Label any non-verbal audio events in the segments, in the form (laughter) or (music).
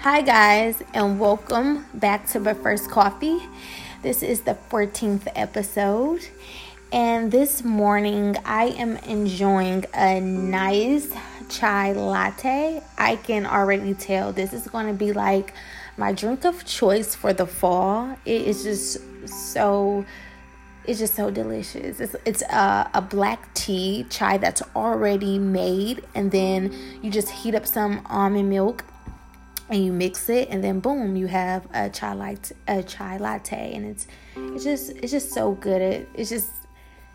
Hi, guys, and welcome back to But First Coffee. This is the 14th episode, and this morning I am enjoying a nice chai latte. I can already tell this is going to be like my drink of choice for the fall. It is just so it's just so delicious. It's it's a, a black tea chai that's already made, and then you just heat up some almond milk and you mix it and then boom you have a chai latte a chai latte and it's it's just it's just so good. It, it's just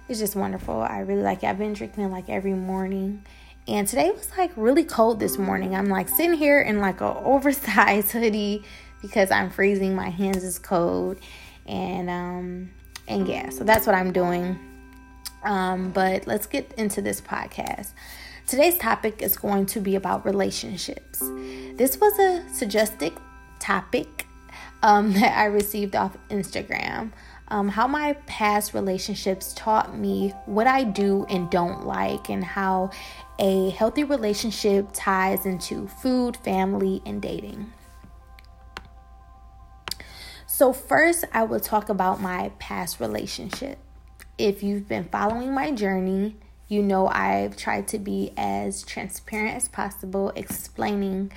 it's just wonderful. I really like it. I've been drinking it like every morning. And today was like really cold this morning. I'm like sitting here in like a (laughs) oversized hoodie because i'm freezing. My hands is cold. And um and yeah so that's what i'm doing. Um but let's get into this podcast Today's topic is going to be about relationships. This was a suggested topic um, (laughs) that I received off Instagram. Um, how my past relationships taught me what I do and don't like, and how a healthy relationship ties into food, family, and dating. So, first, I will talk about my past relationship. If you've been following my journey, you know, I've tried to be as transparent as possible, explaining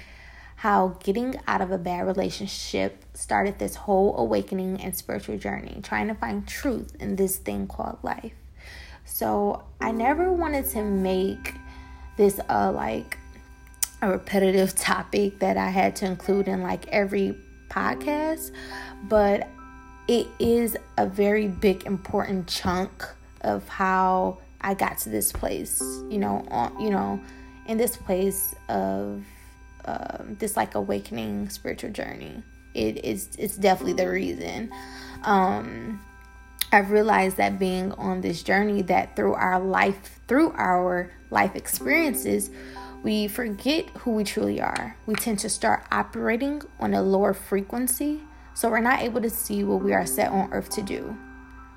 how getting out of a bad relationship started this whole awakening and spiritual journey, trying to find truth in this thing called life. So, I never wanted to make this a like a repetitive (laughs) topic that I had to include in like every podcast, but it is a very big important chunk of how I got to this place, you know, on, you know, in this place of um, this like awakening spiritual journey. It is it's definitely the reason. Um, I've realized that being on this journey, that through our life, through our life experiences, we forget who we truly are. We tend to start operating on a lower frequency, so we're not able to see what we are set on earth to do.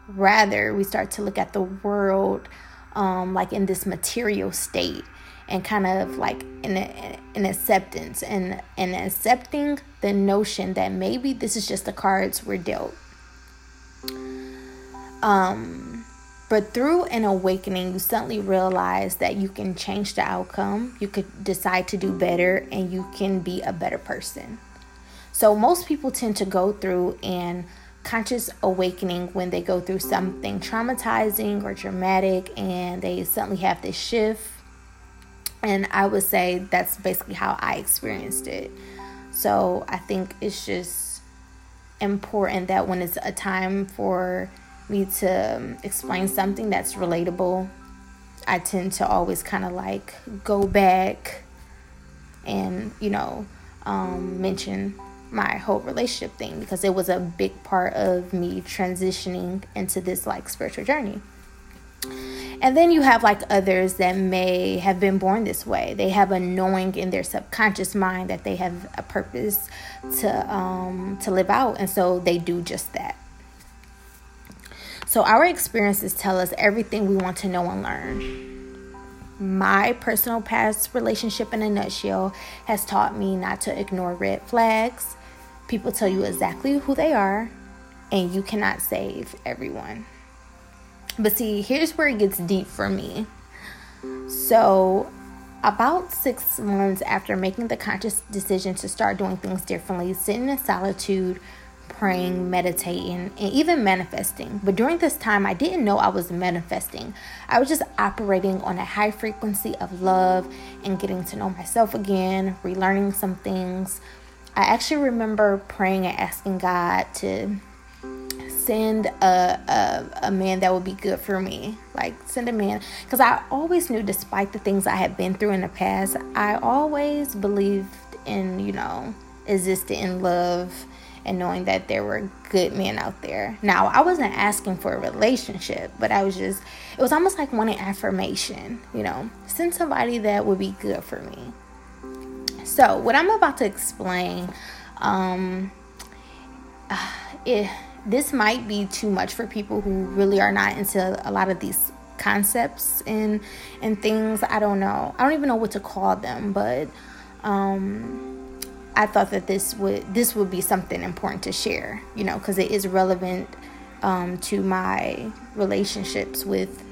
Rather, we start to look at the world um, like in this material state and kind of like in an acceptance and and accepting the notion that maybe this is just the cards we're dealt. Um, but through an awakening, you suddenly realize that you can change the outcome. You could decide to do better, and you can be a better person. So most people tend to go through and conscious awakening when they go through something traumatizing or dramatic and they suddenly have this shift. And I would say that's basically how I experienced it. So I think it's just important that when it's a time for me to um, explain something that's relatable, I tend to always kind of like go back and, you know, um, mention my whole relationship thing because it was a big part of me transitioning into this like spiritual journey. And then you have like others that may have been born this way. They have a knowing in their subconscious mind that they have a purpose to um, to live out, and so they do just that. So our experiences tell us everything we want to know and learn my personal past relationship in a nutshell has taught me not to ignore red flags, People tell you exactly who they are, and you cannot save everyone. But see, here's where it gets deep for me. So, about six months after making the conscious decision to start doing things differently, sitting in solitude, praying, meditating, and even manifesting. But during this time, I didn't know I was manifesting. I was just operating on a high frequency of love and getting to know myself again, relearning some things, I actually remember praying and asking God to send a, a, a man that would be good for me. Like, send a man. Because I always knew, despite the things I had been through in the past, I always believed in, you know, existing in love and knowing that there were good men out there. Now, I wasn't asking for a relationship, but I was just, it was almost like wanting affirmation, you know, send somebody that would be good for me. So, what I'm about to explain, um, (sighs) it, this might be too much for people who really are not into a lot of these concepts and and things. I don't know. I don't even know what to call them, but um, I thought that this would this would be something important to share, you know, because it is relevant um, to my relationships with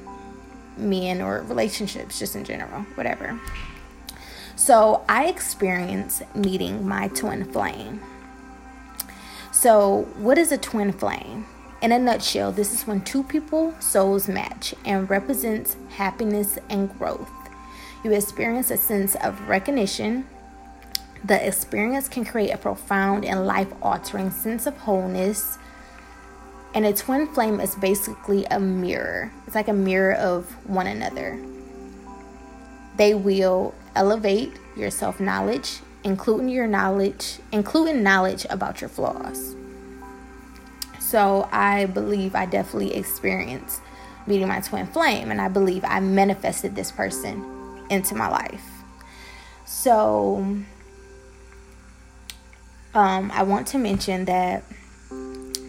men or relationships just in general, whatever. So I experienced meeting my twin flame. So, what is a twin flame? In a nutshell, this is when two people souls match and represents happiness and growth. You experience a sense of recognition. The experience can create a profound and life altering sense of wholeness. And a twin flame is basically a mirror, it's like a mirror of one another. They will elevate your self knowledge, including your knowledge, including knowledge about your flaws. So I believe I definitely experienced meeting my twin flame, and I believe I manifested this person into my life. So, um, I want to mention that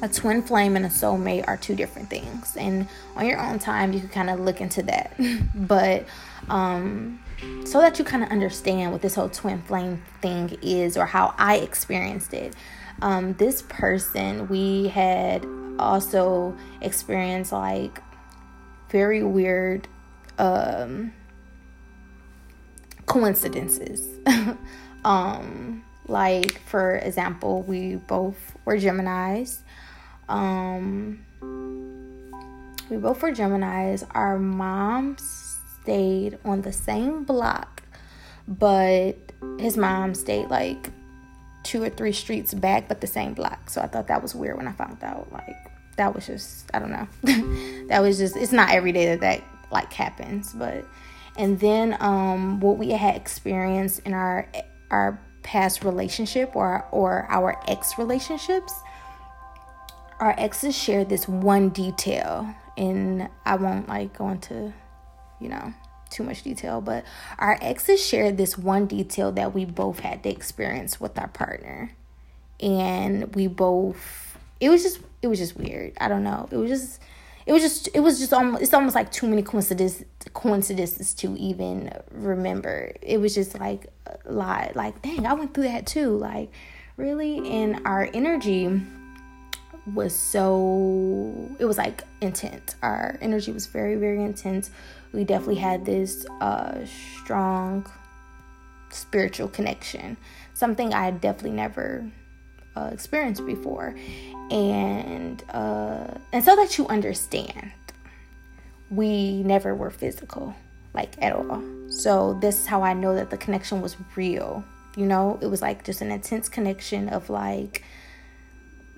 a twin flame and a soulmate are two different things. And on your own time, you can kind of look into that. (laughs) but um, so that you kind of understand what this whole twin flame thing is or how I experienced it. Um, this person, we had also experienced like very weird um, coincidences. (laughs) um, like for example, we both were Geminis. Um, we both were Geminis. Our moms stayed on the same block, but his mom stayed like two or three streets back, but the same block. So I thought that was weird when I found out. Like that was just I don't know. (laughs) that was just it's not every day that that like happens, but and then um, what we had experienced in our our past relationship or or our ex relationships our exes shared this one detail. And i won't like go into you know too much detail but our exes shared this one detail that we both had to experience with our partner. And we both it was just it was just weird. I don't know. It was just it was just it was just almost it's almost like too many coincidences coincidences to even remember. It was just like a lot like dang, I went through that too. Like really and our energy was so it was like intense. Our energy was very very intense. We definitely had this uh strong spiritual connection. Something I definitely never uh, experienced before. And uh, and so that you understand we never were physical like at all. So this is how i know that the connection was real. You know it was like just an intense connection of like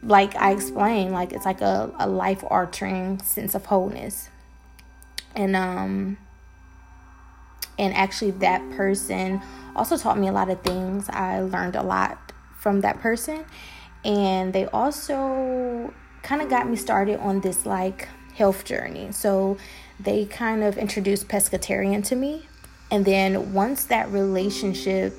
like i explained like it's like a, a life altering sense of wholeness. And um and actually that person also taught me a lot of things. I learned a lot from that person and they also kind of got me started on this like health journey. So they kind of introduced pescatarian to me. And then once that relationship,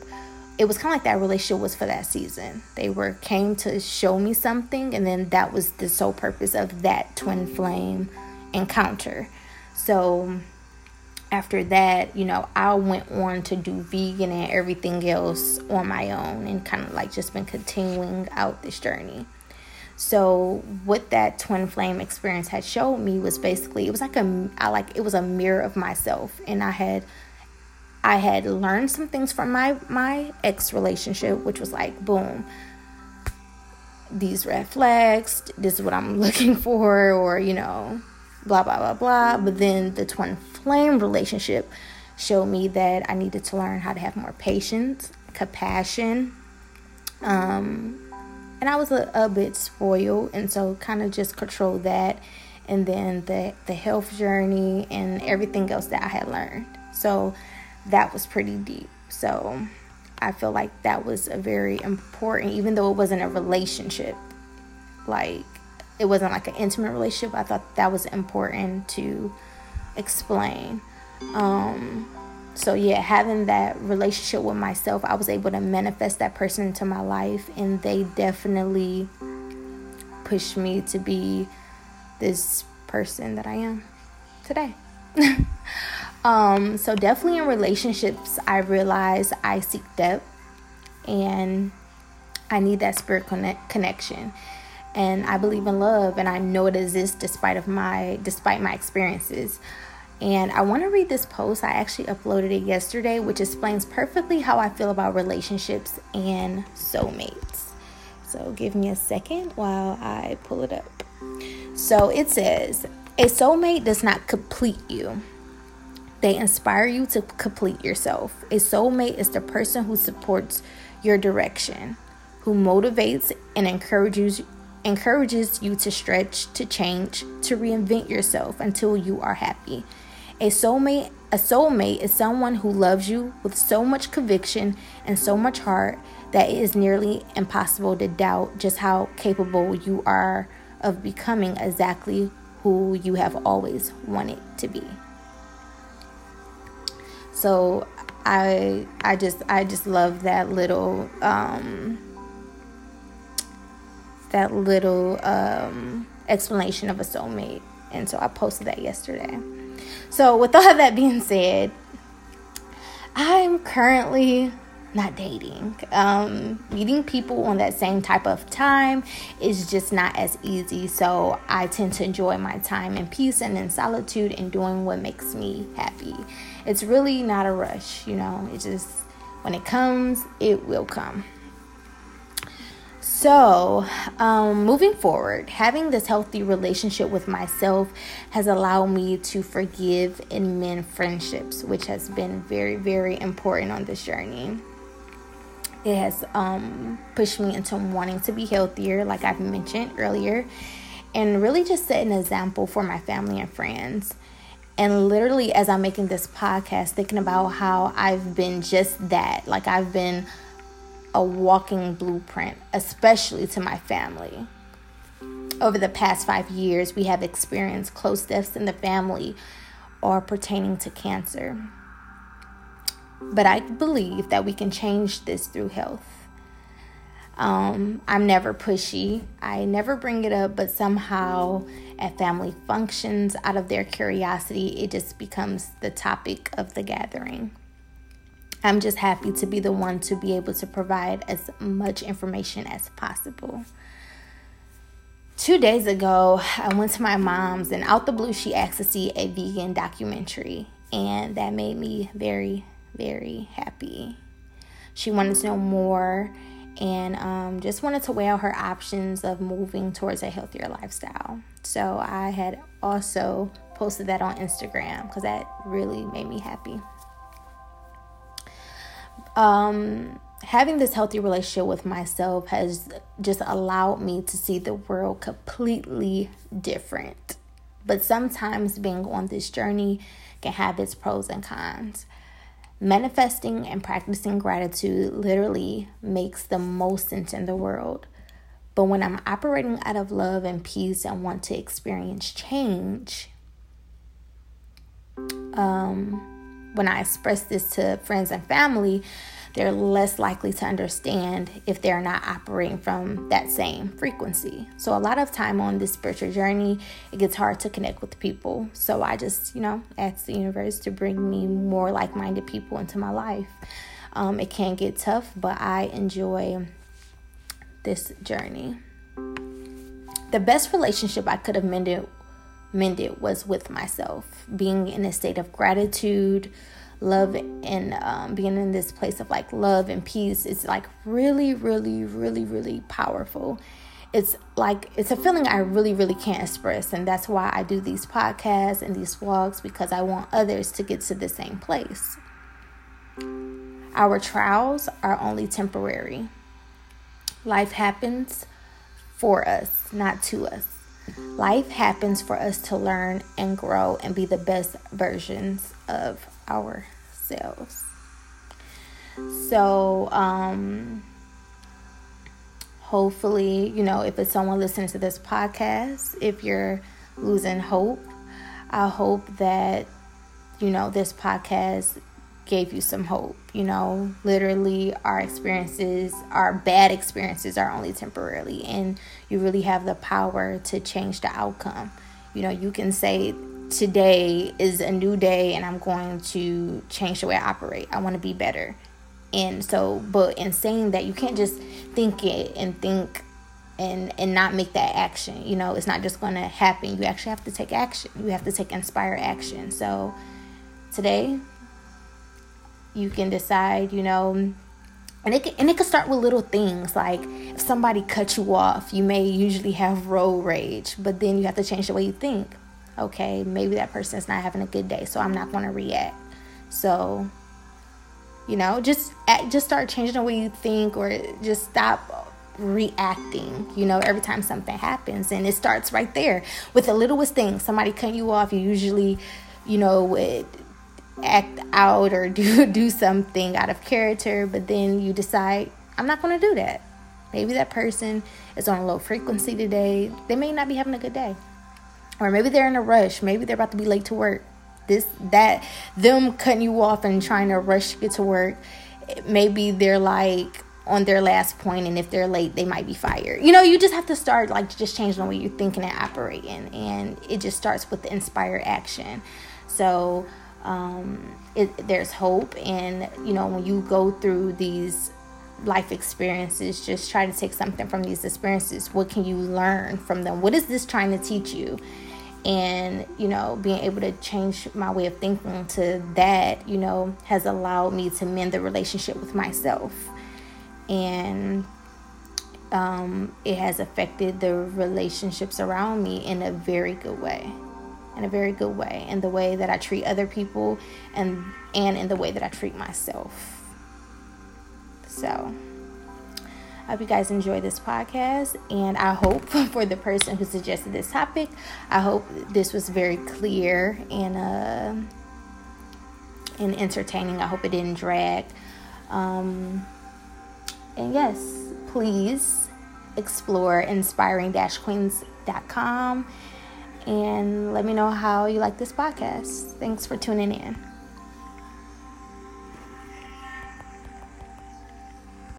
it was kind of like that relationship was for that season. They were came to show me something, and then that was the sole purpose of that twin flame encounter. So after that, you know, I went on to do vegan and everything else on my own and kind of like just been continuing out this journey. So what that twin flame experience had showed me was basically it was like a I like it was a mirror of myself and I had I had learned some things from my my ex relationship which was like boom these red flags this is what I'm (laughs) looking for or you know blah blah blah blah but then the twin flame relationship showed me that I needed to learn how to have more patience, compassion. Um, and I was a, a bit spoiled, and so kind of just control that. And then the, the health journey and everything else that I had learned. So that was pretty deep. So I feel like that was a very important, even though it wasn't a relationship. Like it wasn't like an intimate relationship. I thought that was important to explain. Um, so yeah, having that relationship with myself, I was able to manifest that person into my life, and they definitely pushed me to be this person that I am today. (laughs) um, so definitely in relationships, I realized I seek depth, and I need that spirit connect- connection. And I believe in love and I know it exists despite of my despite my experiences. And I want to read this post. I actually uploaded it yesterday, which explains perfectly how I feel about relationships and soulmates. So give me a second while I pull it up. So it says, A soulmate does not complete you, they inspire you to complete yourself. A soulmate is the person who supports your direction, who motivates and encourages encourages you to stretch, to change, to reinvent yourself until you are happy. A soulmate, a soulmate is someone who loves you with so much conviction and so much heart that it is nearly impossible to doubt just how capable you are of becoming exactly who you have always wanted to be. So I I just I just love that little um that little um explanation of a soulmate. And so I posted that yesterday. So, with all that being said, I'm currently not dating. Um, meeting people on that same type of time is just not as easy. So, I tend to enjoy my time in peace and in solitude and doing what makes me happy. It's really not a rush, you know, it just when it comes, it will come. So, um, moving forward, having this healthy relationship with myself has allowed me to forgive and mend friendships, which has been very, very important on this journey. It has um, pushed me into wanting to be healthier, like I've mentioned earlier, and really just set an example for my family and friends. And literally, as I'm making this podcast, thinking about how I've been just that, like I've been a walking blueprint, especially to my family. Over the past five years, we have experienced close deaths in the family or pertaining to cancer. But I believe that we can change this through health. Um, I'm never pushy. I never bring it up, but somehow at family functions, out of their curiosity, it just becomes the topic of the gathering. I'm just happy to be the one to be able to provide as much information as possible. Two days ago, I went to my mom's, and out the blue, she asked to see a vegan documentary, and that made me very, very happy. She wanted to know more and um, just wanted to weigh out her options of moving towards a healthier lifestyle. So I had also posted that on Instagram because that really made me happy um, having this healthy relationship with myself has just allowed me to see the world completely different. But sometimes being on this journey can have its pros and cons. Manifesting and practicing gratitude literally makes the most sense in the world. But when I'm operating out of love and peace and want to experience change, um, when I express this to friends and family, they're less likely to understand if they're not operating from that same frequency. So, a lot of time on this spiritual journey, it gets hard to connect with people. So, I just, you know, ask the universe to bring me more like minded people into my life. Um, it can get tough, but I enjoy this journey. The best relationship I could have mended mended was with myself, being in a state of gratitude, love, and um, being in this place of like love and peace. It's like really, really, really, really powerful. It's like it's a feeling I really, really can't express, and that's why I do these podcasts and these vlogs because I want others to get to the same place. Our trials are only temporary. Life happens for us, not to us. Life happens for us to learn and grow and be the best versions of ourselves. So, um, hopefully, you know, if it's someone listening to this podcast, if you're losing hope, I hope that, you know, this podcast gave you some hope. You know, literally, our experiences, our bad experiences, are only temporarily, and you really have the power to change the outcome. You know, you can say, Today is a new day, and I'm going to change the way I operate. I want to be better. and so but in saying that you can't just think it and think and and not make that action you know it's not just going to happen you actually have to take action you have to take inspired action so today you can decide you know and it, can, and it can start with little things like if somebody cuts you off you may usually have road rage but then you have to change the way you think okay maybe that person's not having a good day so i'm not going to react so you know just just start changing the way you think or just stop reacting, you know, every time something happens. And it starts right there with the littlest thing. Somebody cut you off, you usually, you know, would act out or (laughs) do do something out of character, but then you decide, I'm not gonna do that. Maybe that person is on a low frequency today. They may not be having a good day. Or maybe they're in a rush. Maybe they're about to be late to work. This that them cutting you off and trying to rush to get to work. Maybe they're like, on their last point and if they're late they might be fired you know you just have to start like just changing the way you're thinking and operating and it just starts with the inspired action so um, it, there's hope. And you know when you go through these life experiences just try to take something from these experiences. What can you learn from them? What is this trying to teach you? And you know being able to change my way of thinking to that you know has allowed me to mend the relationship with myself. And um, it has affected the relationships around me in a very good way in a very good way in the way that i treat other people and and in the way that i treat myself so I hope you guys enjoy this podcast, and I hope (laughs) for the person who suggested this topic, I hope this was very clear and uh, and entertaining. I hope it didn't drag. Um, and yes, please explore inspiring queens.com and let me know how you like this podcast. Thanks for tuning in.